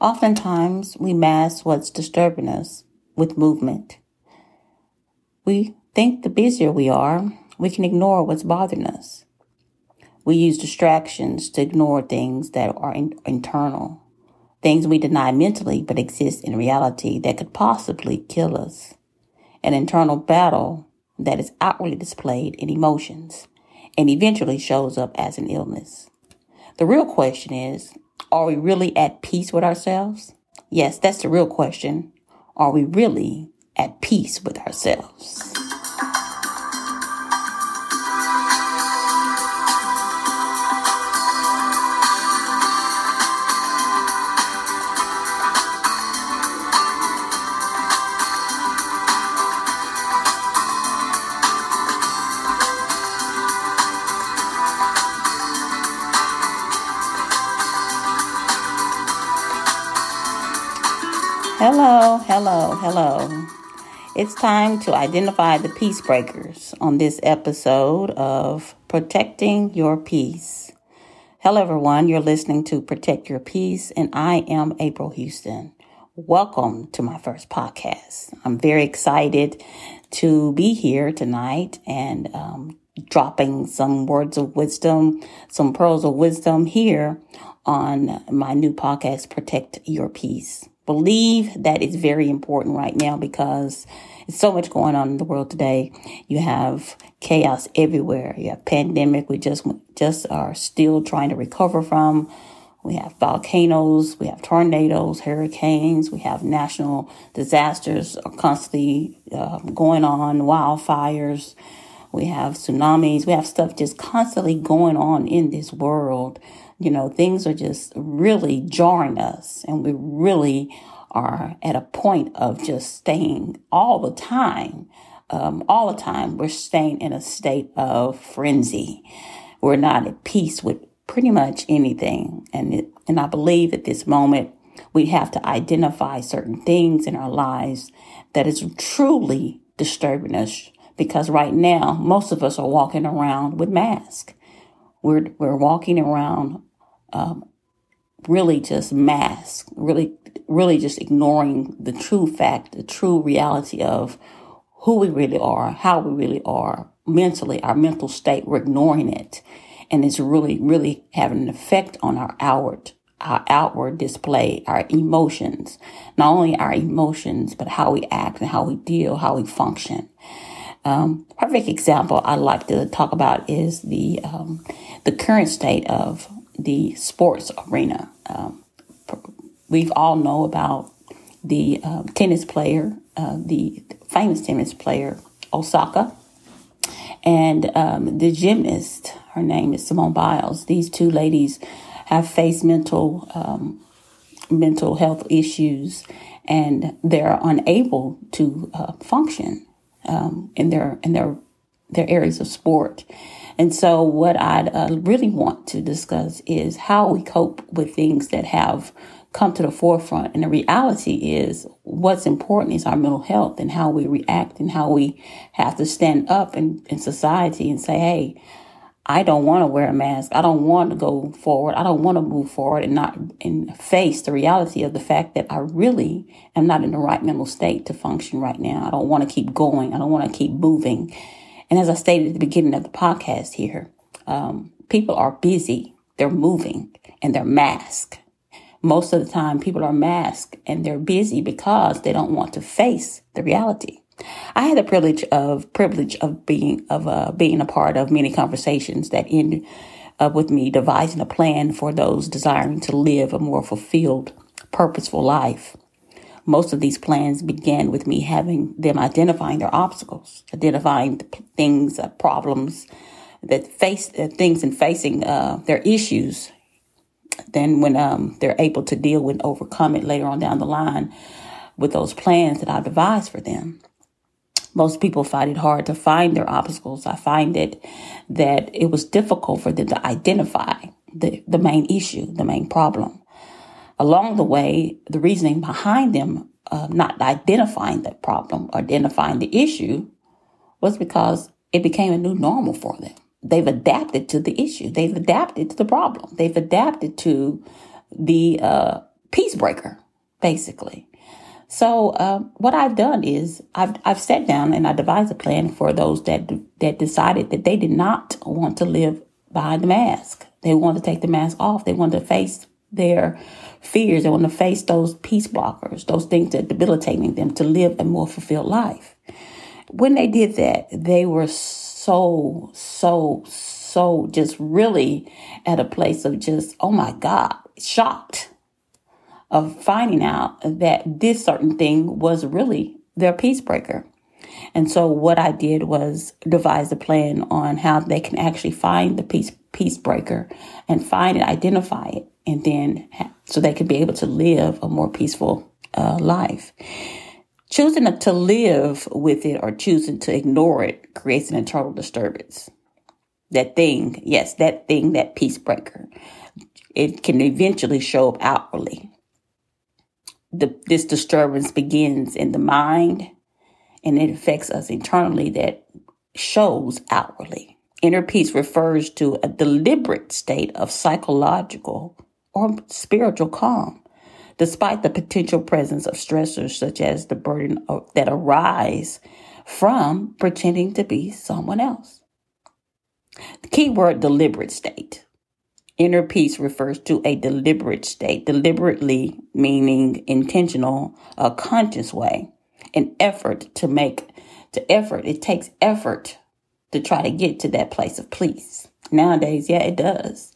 Oftentimes, we mask what's disturbing us with movement. We think the busier we are, we can ignore what's bothering us. We use distractions to ignore things that are in- internal, things we deny mentally but exist in reality that could possibly kill us. An internal battle that is outwardly displayed in emotions and eventually shows up as an illness. The real question is, are we really at peace with ourselves? Yes, that's the real question. Are we really at peace with ourselves? Hello, hello. It's time to identify the peace breakers on this episode of Protecting Your Peace. Hello, everyone. You're listening to Protect Your Peace, and I am April Houston. Welcome to my first podcast. I'm very excited to be here tonight and um, dropping some words of wisdom, some pearls of wisdom here on my new podcast, Protect Your Peace believe that it's very important right now because it's so much going on in the world today. You have chaos everywhere. You have pandemic. We just just are still trying to recover from. We have volcanoes. We have tornadoes, hurricanes. We have national disasters are constantly uh, going on. Wildfires. We have tsunamis. We have stuff just constantly going on in this world you know, things are just really jarring us and we really are at a point of just staying all the time. Um, all the time, we're staying in a state of frenzy. We're not at peace with pretty much anything. And it, and I believe at this moment, we have to identify certain things in our lives that is truly disturbing us because right now, most of us are walking around with masks. We're, we're walking around um, really just mask, really, really just ignoring the true fact, the true reality of who we really are, how we really are mentally, our mental state. We're ignoring it. And it's really, really having an effect on our outward, our outward display, our emotions, not only our emotions, but how we act and how we deal, how we function. Um, perfect example I'd like to talk about is the um, the current state of the sports arena. Um, we all know about the uh, tennis player, uh, the famous tennis player Osaka, and um, the gymnast. Her name is Simone Biles. These two ladies have faced mental um, mental health issues, and they're unable to uh, function um, in their in their their areas of sport. And so, what I'd uh, really want to discuss is how we cope with things that have come to the forefront. And the reality is, what's important is our mental health and how we react and how we have to stand up in, in society and say, hey, I don't want to wear a mask. I don't want to go forward. I don't want to move forward and not and face the reality of the fact that I really am not in the right mental state to function right now. I don't want to keep going. I don't want to keep moving. And as I stated at the beginning of the podcast here, um, people are busy, they're moving, and they're masked. Most of the time, people are masked and they're busy because they don't want to face the reality. I had the privilege of privilege of being of uh, being a part of many conversations that end up with me devising a plan for those desiring to live a more fulfilled, purposeful life. Most of these plans began with me having them identifying their obstacles, identifying the things, uh, problems that face uh, things and facing uh, their issues. Then, when um, they're able to deal with overcome it later on down the line with those plans that I devised for them. Most people find it hard to find their obstacles. I find it that it was difficult for them to identify the, the main issue, the main problem along the way, the reasoning behind them uh, not identifying the problem identifying the issue was because it became a new normal for them. They've adapted to the issue. They've adapted to the problem. They've adapted to the uh, peace breaker, basically. So uh, what I've done is I've I've sat down and I devised a plan for those that that decided that they did not want to live behind the mask. They want to take the mask off. They want to face their fears. They want to face those peace blockers, those things that debilitating them to live a more fulfilled life. When they did that, they were so, so, so just really at a place of just, oh my God, shocked of finding out that this certain thing was really their peace breaker. And so what I did was devise a plan on how they can actually find the peace peace breaker and find it, identify it, and then so they can be able to live a more peaceful uh, life. Choosing to live with it or choosing to ignore it creates an internal disturbance. That thing, yes, that thing, that peace breaker, it can eventually show up outwardly. The, this disturbance begins in the mind and it affects us internally that shows outwardly. Inner peace refers to a deliberate state of psychological or spiritual calm despite the potential presence of stressors such as the burden of, that arise from pretending to be someone else. The key word deliberate state. Inner peace refers to a deliberate state, deliberately meaning intentional, a conscious way, an effort to make, to effort. It takes effort to try to get to that place of peace. Nowadays, yeah, it does.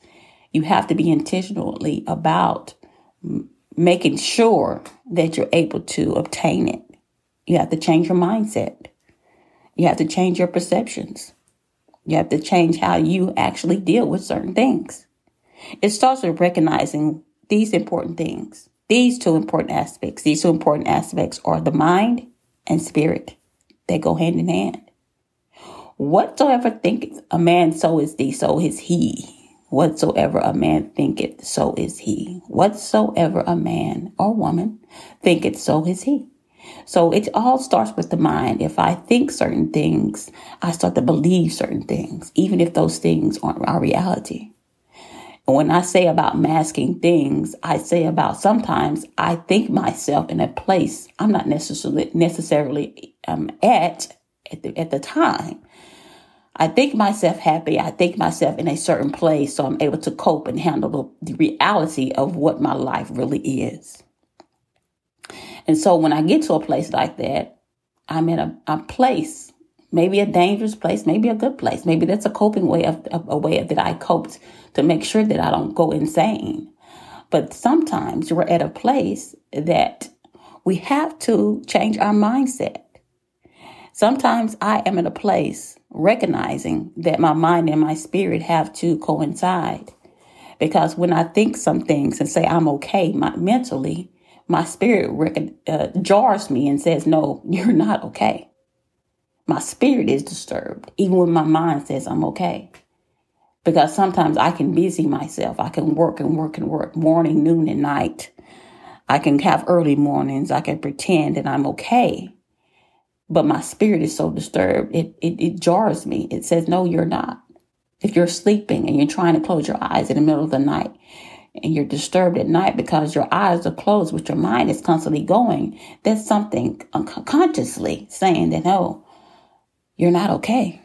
You have to be intentionally about making sure that you're able to obtain it. You have to change your mindset. You have to change your perceptions. You have to change how you actually deal with certain things. It starts with recognizing these important things. These two important aspects. These two important aspects are the mind and spirit. They go hand in hand. Whatsoever thinketh a man, so is thee, so is he. Whatsoever a man thinketh, so is he. Whatsoever a man or woman thinketh, so is he. So it all starts with the mind. If I think certain things, I start to believe certain things, even if those things aren't our reality. And when I say about masking things, I say about sometimes I think myself in a place I'm not necessarily necessarily um, at at the, at the time. I think myself happy. I think myself in a certain place so I'm able to cope and handle the, reality of what my life really is. And so when I get to a place like that, I'm in a, a place, maybe a dangerous place, maybe a good place. Maybe that's a coping way of a way that I coped to make sure that I don't go insane. But sometimes we're at a place that we have to change our mindset. Sometimes I am in a place recognizing that my mind and my spirit have to coincide. Because when I think some things and say I'm okay my, mentally, my spirit rec- uh, jars me and says, No, you're not okay. My spirit is disturbed, even when my mind says I'm okay. Because sometimes I can busy myself. I can work and work and work morning, noon, and night. I can have early mornings. I can pretend that I'm okay but my spirit is so disturbed. It, it, it jars me. It says, no, you're not. If you're sleeping and you're trying to close your eyes in the middle of the night and you're disturbed at night because your eyes are closed, but your mind is constantly going, that's something unconsciously saying that, no, you're not okay.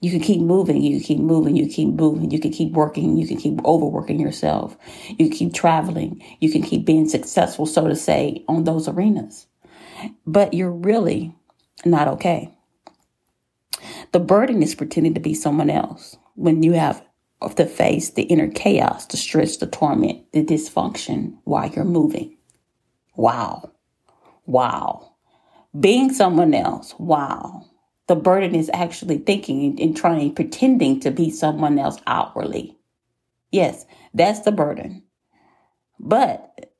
You can keep moving, you can keep moving, you keep moving, you can keep working, you can keep overworking yourself, you keep traveling, you can keep being successful, so to say, on those arenas but you're really not okay. The burden is pretending to be someone else when you have to face the inner chaos, the stress, the torment, the dysfunction while you're moving. Wow. Wow. Being someone else. Wow. The burden is actually thinking and trying, pretending to be someone else outwardly. Yes, that's the burden. But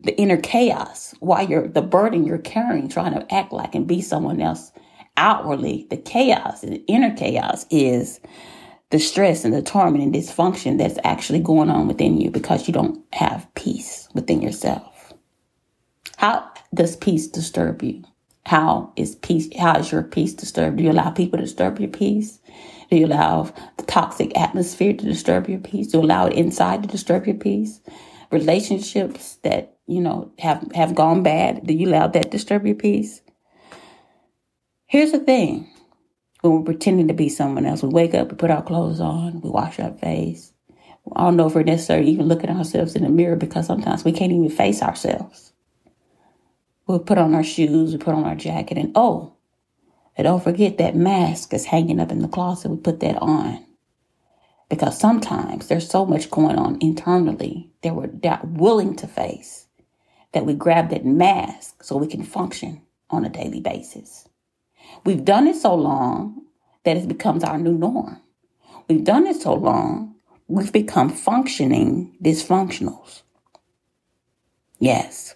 the inner chaos while you're the burden you're carrying, trying to act like and be someone else outwardly. The chaos, the inner chaos is the stress and the torment and dysfunction that's actually going on within you because you don't have peace within yourself. How does peace disturb you? How is peace, how is your peace disturbed? Do you allow people to disturb your peace? Do you allow the toxic atmosphere to disturb your peace? Do you allow it inside to disturb your peace? relationships that, you know, have, have gone bad? Do you allow that disturb your peace? Here's the thing. When we're pretending to be someone else, we wake up, we put our clothes on, we wash our face. I don't know if we're necessarily even looking at ourselves in the mirror because sometimes we can't even face ourselves. We'll put on our shoes, we put on our jacket, and oh, and don't forget that mask is hanging up in the closet. We put that on. Because sometimes there's so much going on internally that we're not willing to face that we grab that mask so we can function on a daily basis. We've done it so long that it becomes our new norm. We've done it so long, we've become functioning dysfunctionals. Yes.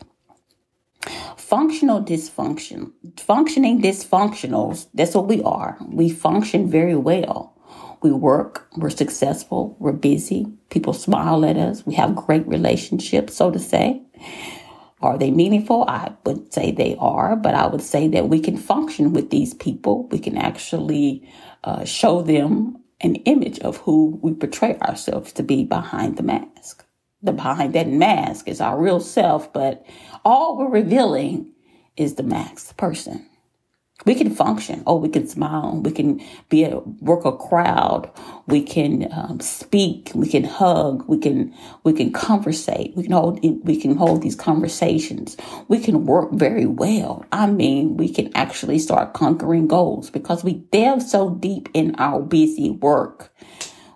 Functional dysfunction, functioning dysfunctionals, that's what we are. We function very well. We work, we're successful, we're busy. People smile at us. We have great relationships, so to say. Are they meaningful? I would say they are, but I would say that we can function with these people. We can actually uh, show them an image of who we portray ourselves to be behind the mask. The behind that mask is our real self, but all we're revealing is the masked person. We can function. Oh, we can smile. We can be a work a crowd. We can um, speak. We can hug. We can we can conversate. We can hold we can hold these conversations. We can work very well. I mean, we can actually start conquering goals because we delve so deep in our busy work.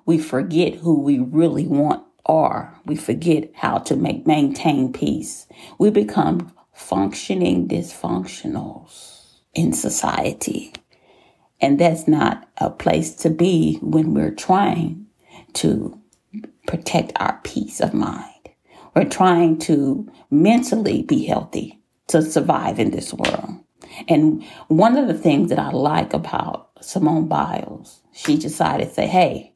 We forget who we really want are. We forget how to make maintain peace. We become functioning dysfunctionals in society. And that's not a place to be when we're trying to protect our peace of mind. We're trying to mentally be healthy to survive in this world. And one of the things that I like about Simone Biles, she decided to say, hey,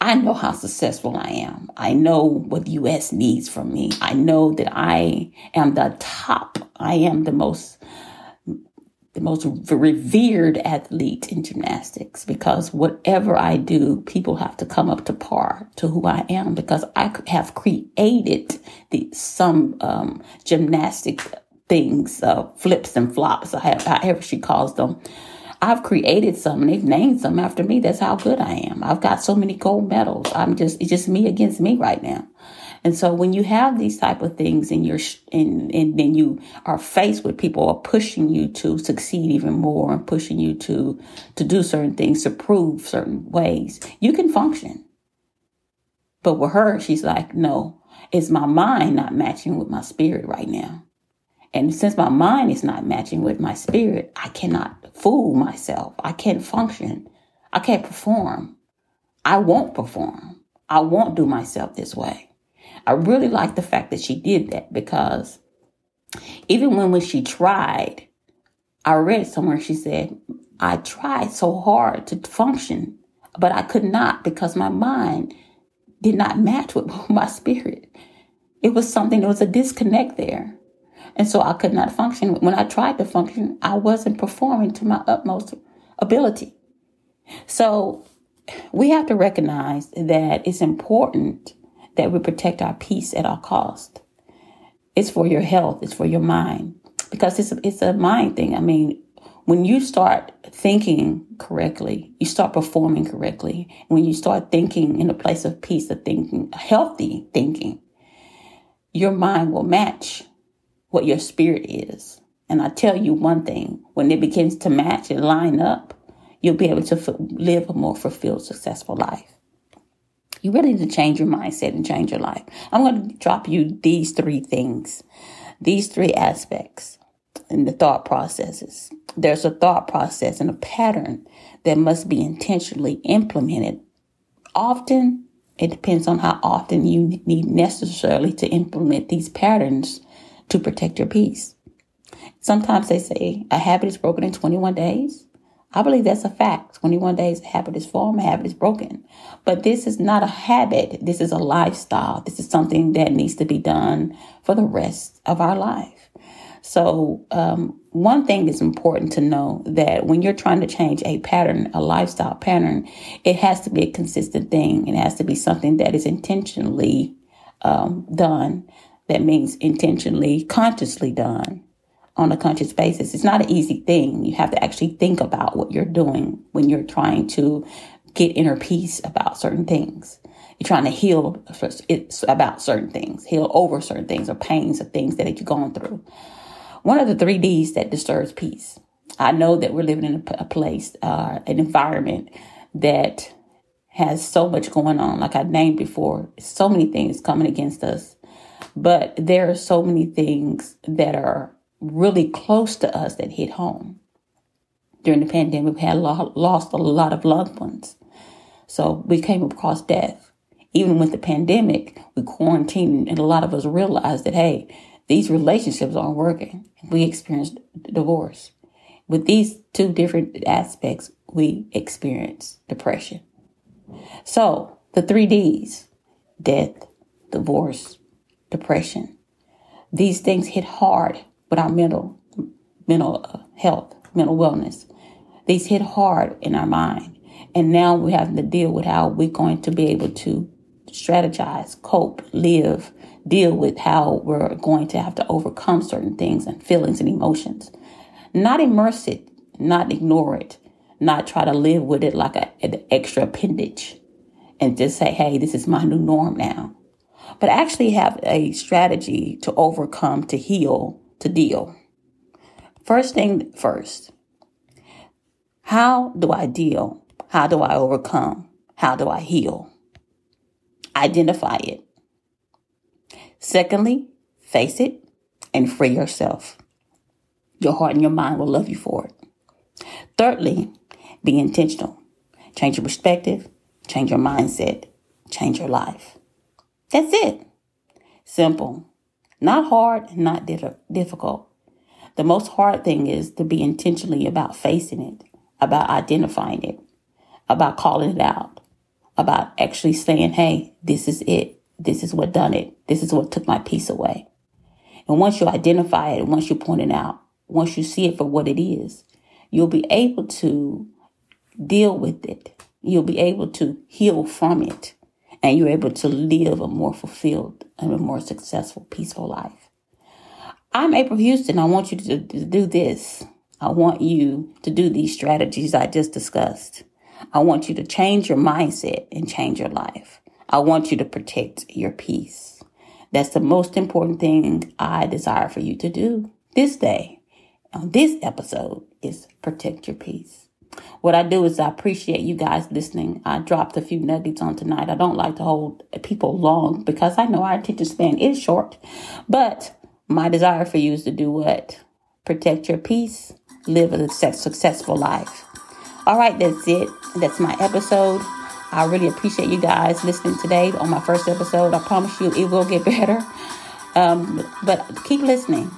I know how successful I am. I know what the U.S. needs from me. I know that I am the top. I am the most the most revered athlete in gymnastics because whatever I do, people have to come up to par to who I am because I have created the some um, gymnastic things, uh, flips and flops, however she calls them. I've created some and they've named some after me. That's how good I am. I've got so many gold medals. I'm just, it's just me against me right now. And so when you have these type of things and you're, and, and then you are faced with people are pushing you to succeed even more and pushing you to, to do certain things, to prove certain ways, you can function. But with her, she's like, no, it's my mind not matching with my spirit right now. And since my mind is not matching with my spirit, I cannot fool myself. I can't function. I can't perform. I won't perform. I won't do myself this way. I really like the fact that she did that because even when, when she tried, I read somewhere she said, I tried so hard to function, but I could not because my mind did not match with my spirit. It was something, there was a disconnect there. And so I could not function. When I tried to function, I wasn't performing to my utmost ability. So we have to recognize that it's important that we protect our peace at all cost. It's for your health. It's for your mind because it's, it's a mind thing. I mean, when you start thinking correctly, you start performing correctly. When you start thinking in a place of peace, of thinking, healthy thinking, your mind will match what your spirit is. And I tell you one thing, when it begins to match and line up, you'll be able to live a more fulfilled, successful life. You really need to change your mindset and change your life. I'm going to drop you these three things, these three aspects in the thought processes. There's a thought process and a pattern that must be intentionally implemented. Often, it depends on how often you need necessarily to implement these patterns to protect your peace. Sometimes they say a habit is broken in 21 days. I believe that's a fact. 21 days, a habit is formed, a habit is broken. But this is not a habit. This is a lifestyle. This is something that needs to be done for the rest of our life. So, um, one thing is important to know that when you're trying to change a pattern, a lifestyle pattern, it has to be a consistent thing. It has to be something that is intentionally um, done. That means intentionally, consciously done on a conscious basis. It's not an easy thing. You have to actually think about what you're doing when you're trying to get inner peace about certain things. You're trying to heal it's about certain things, heal over certain things or pains of things that you've gone through. One of the three D's that disturbs peace. I know that we're living in a, place, uh, an environment that has so much going on. Like I named before, so many things coming against us. But there are so many things that are really close to us that hit home. During the pandemic, we had lost a lot of loved ones. So we came across death. Even with the pandemic, we quarantined and a lot of us realized that, hey, these relationships aren't working. We experienced divorce. With these two different aspects, we experience depression. So the three D's, death, divorce, depression, these things hit hard with our mental, mental uh, health, mental wellness. These hit hard in our mind. And now we're having to deal with how we're going to be able to strategize, cope, live, deal with how we're going to have to overcome certain things and feelings and emotions. Not immerse it, not ignore it, not try to live with it like a, an extra appendage and just say, hey, this is my new norm now. But actually have a strategy to overcome, to heal, to deal. First thing first, how do I deal? How do I overcome? How do I heal? Identify it. Secondly, face it and free yourself. Your heart and your mind will love you for it. Thirdly, be intentional. Change your perspective, change your mindset, change your life. That's it. Simple. Not hard, not difficult. The most hard thing is to be intentionally about facing it, about identifying it, about calling it out, about actually saying, hey, this is it. This is what done it. This is what took my peace away. And once you identify it, once you point it out, once you see it for what it is, you'll be able to deal with it. You'll be able to heal from it and you're able to live a more fulfilled and a more successful, peaceful life. I'm April Houston. I want you to, do this. I want you to do these strategies I just discussed. I want you to change your mindset and change your life. I want you to protect your peace. That's the most important thing I desire for you to do this day on this episode is protect your peace. What I do is I appreciate you guys listening. I dropped a few nuggets on tonight. I don't like to hold people long because I know our attention span is short. But my desire for you is to do what? Protect your peace, live a successful life. All right, that's it. That's my episode. I really appreciate you guys listening today on my first episode. I promise you it will get better. Um, but keep listening.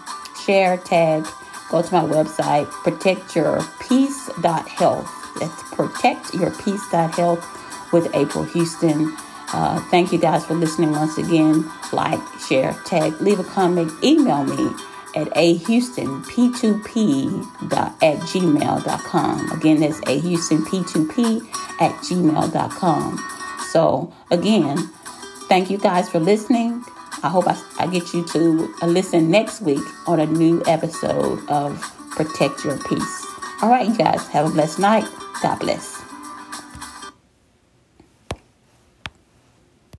Share, tag, go to my website, protectyourpeace.health. That's protectyourpeace.health with April Houston. Uh, thank you guys for listening once again. Like, share, tag, leave a comment, email me at ahoustonp2p at gmail.com. Again, that's ahoustonp2p at gmail.com. So, again, thank you guys for listening. I hope I, I get you to uh, listen next week on a new episode of Protect Your Peace. All right, you guys, have a blessed night. God bless.